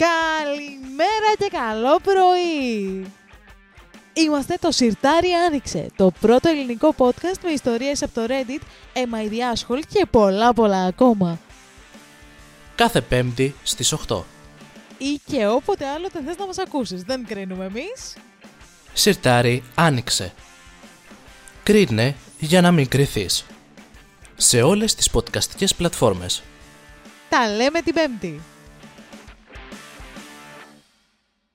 Καλημέρα και καλό πρωί! Είμαστε το Σιρτάρι Άνοιξε, το πρώτο ελληνικό podcast με ιστορίες από το Reddit, εμαϊδιάσχολ και πολλά πολλά ακόμα. Κάθε πέμπτη στις 8. Ή και όποτε άλλοτε θες να μας ακούσεις, δεν κρίνουμε εμείς. Σιρτάρι άνοιξε. Κρίνε για να μην κρυθείς. Σε όλες τις podcastικές πλατφόρμες. Τα λέμε την Πέμπτη.